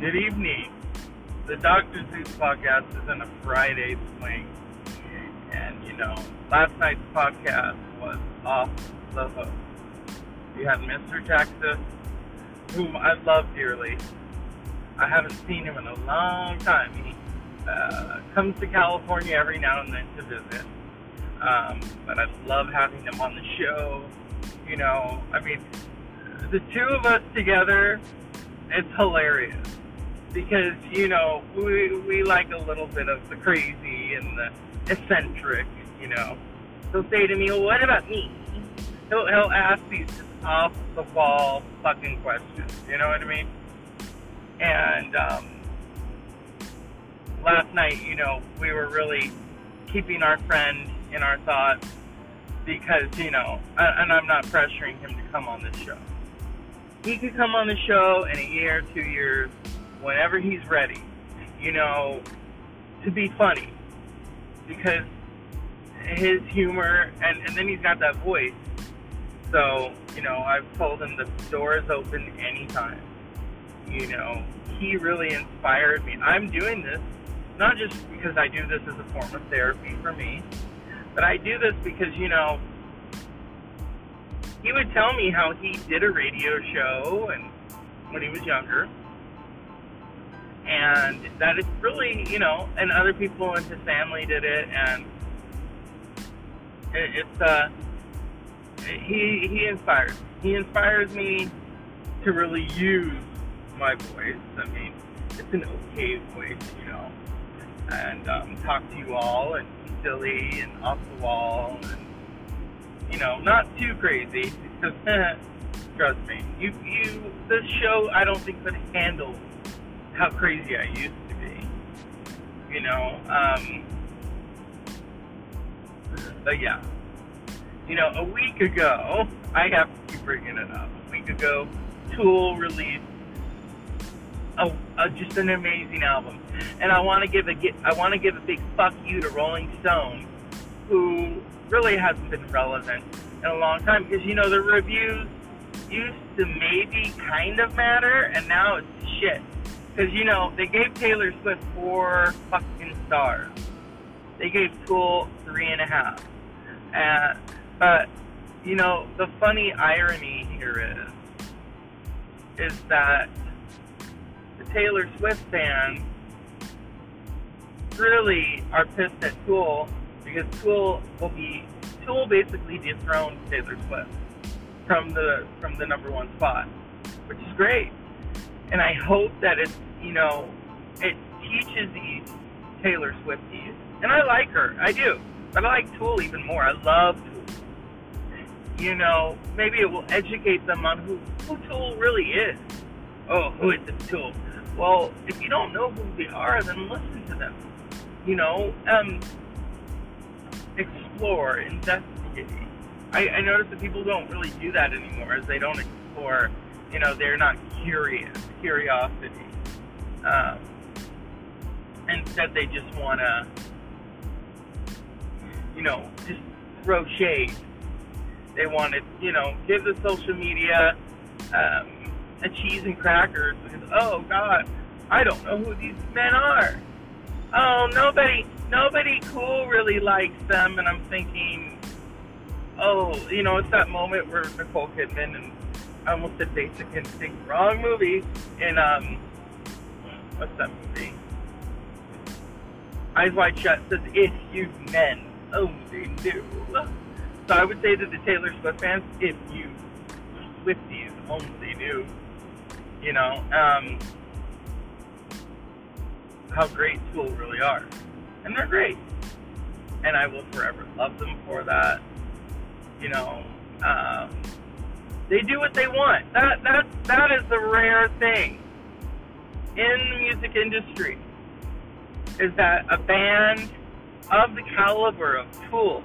Good evening. The Dr. Zeus podcast is in a Friday swing. And, you know, last night's podcast was off the hook. We had Mr. Texas, whom I love dearly. I haven't seen him in a long time. He uh, comes to California every now and then to visit. Um, but I love having him on the show. You know, I mean, the two of us together, it's hilarious because you know we we like a little bit of the crazy and the eccentric. You know, he'll say to me, well, "What about me?" He'll he'll ask these off the wall fucking questions. You know what I mean? And um, last night, you know, we were really keeping our friend in our thoughts because you know, and I'm not pressuring him to come on this show. He could come on the show in a year, two years, whenever he's ready. You know, to be funny because his humor and and then he's got that voice. So you know, I've told him the door is open anytime. You know, he really inspired me. I'm doing this not just because I do this as a form of therapy for me, but I do this because, you know, he would tell me how he did a radio show and when he was younger. And that it's really, you know, and other people in his family did it, and it, it's uh, he he inspires he inspires me to really use my voice. I mean, it's an okay voice, you know, and um, talk to you all and be silly and off the wall and you know not too crazy because trust me you you this show I don't think could handle how crazy I used to be you know um but yeah you know a week ago I have to keep bringing it up a week ago Tool released a, a, just an amazing album. And I want to give a I want to give a big fuck you to Rolling Stone, who really hasn't been relevant in a long time because you know the reviews used to maybe kind of matter, and now it's shit. Because you know they gave Taylor Swift four fucking stars. They gave Tool three and a half. Uh, but you know the funny irony here is is that the Taylor Swift fans really are pissed at Tool because Tool will be Tool basically dethroned Taylor Swift from the from the number one spot, which is great. And I hope that it you know it teaches these Taylor Swifties, and I like her, I do, but I like Tool even more. I love Tool. You know, maybe it will educate them on who who Tool really is. Oh, who is this Tool? Well, if you don't know who they are, then listen to them. You know, um, explore, investigate. I, I notice that people don't really do that anymore, as they don't explore. You know, they're not curious, curiosity. Um, instead, they just want to, you know, just throw shade. They want to, you know, give the social media. Um, a cheese and crackers because oh god, I don't know who these men are. Oh, nobody, nobody cool really likes them, and I'm thinking, oh, you know, it's that moment where Nicole Kidman and I almost said Basic Instinct, wrong movie, and um, what's that movie? Eyes Wide Shut says, if you men only knew. So I would say to the Taylor Swift fans, if you Swifties only knew you know, um, how great Tool really are. And they're great. And I will forever love them for that. You know, um, they do what they want. That that that is the rare thing in the music industry. Is that a band of the caliber of Tool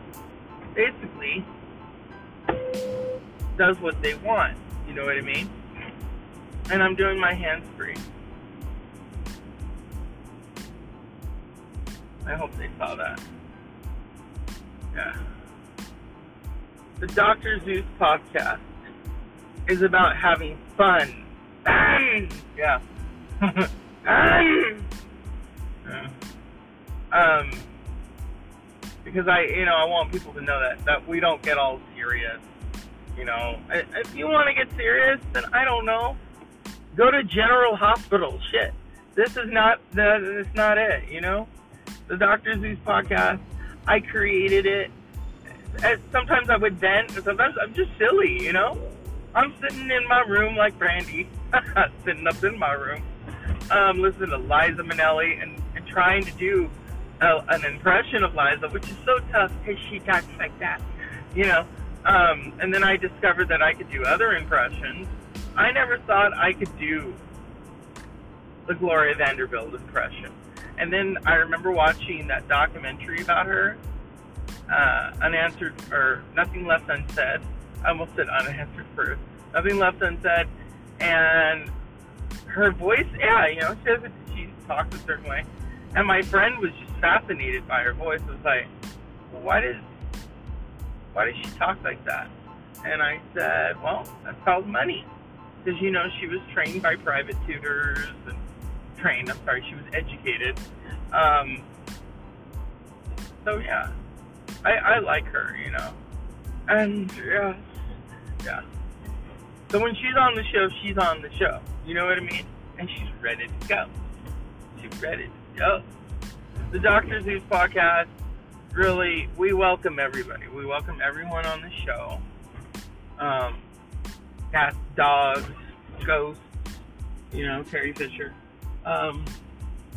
basically does what they want. You know what I mean? and I'm doing my hands free. I hope they saw that. Yeah. The Dr. Zeus podcast is about having fun. yeah. Um, because I, you know, I want people to know that that we don't get all serious. You know, if you want to get serious, then I don't know. Go to General Hospital. Shit, this is not the. It's not it. You know, the Doctor Zeus podcast. I created it. Sometimes I would vent, and sometimes I'm just silly. You know, I'm sitting in my room like Brandy, sitting up in my room, um, listening to Liza Minnelli and, and trying to do a, an impression of Liza, which is so tough because she talks like that, you know. Um, and then I discovered that I could do other impressions. I never thought I could do the Gloria Vanderbilt impression. And then I remember watching that documentary about her, uh, unanswered or nothing left unsaid. Almost said unanswered first. Nothing left unsaid, and her voice, yeah, you know, she has a, she talks a certain way, and my friend was just fascinated by her voice. It was like, why does why does she talk like that? And I said, well, that's called money, because you know she was trained by private tutors and trained. I'm sorry, she was educated. Um, so yeah, I, I like her, you know, and yeah, yeah. So when she's on the show, she's on the show. You know what I mean? And she's ready to go. She's ready to go. The Doctor Zeus podcast, really, we welcome everybody. We welcome everyone on the show. Um, cats, dogs, ghosts, you know, Carrie Fisher. Um,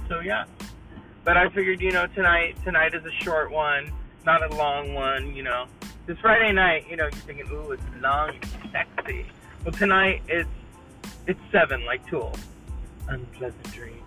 so yeah. But I figured, you know, tonight tonight is a short one, not a long one, you know. This Friday night, you know, you're thinking, ooh, it's long, it's sexy. Well, tonight it's it's seven, like Tool. Unpleasant dreams.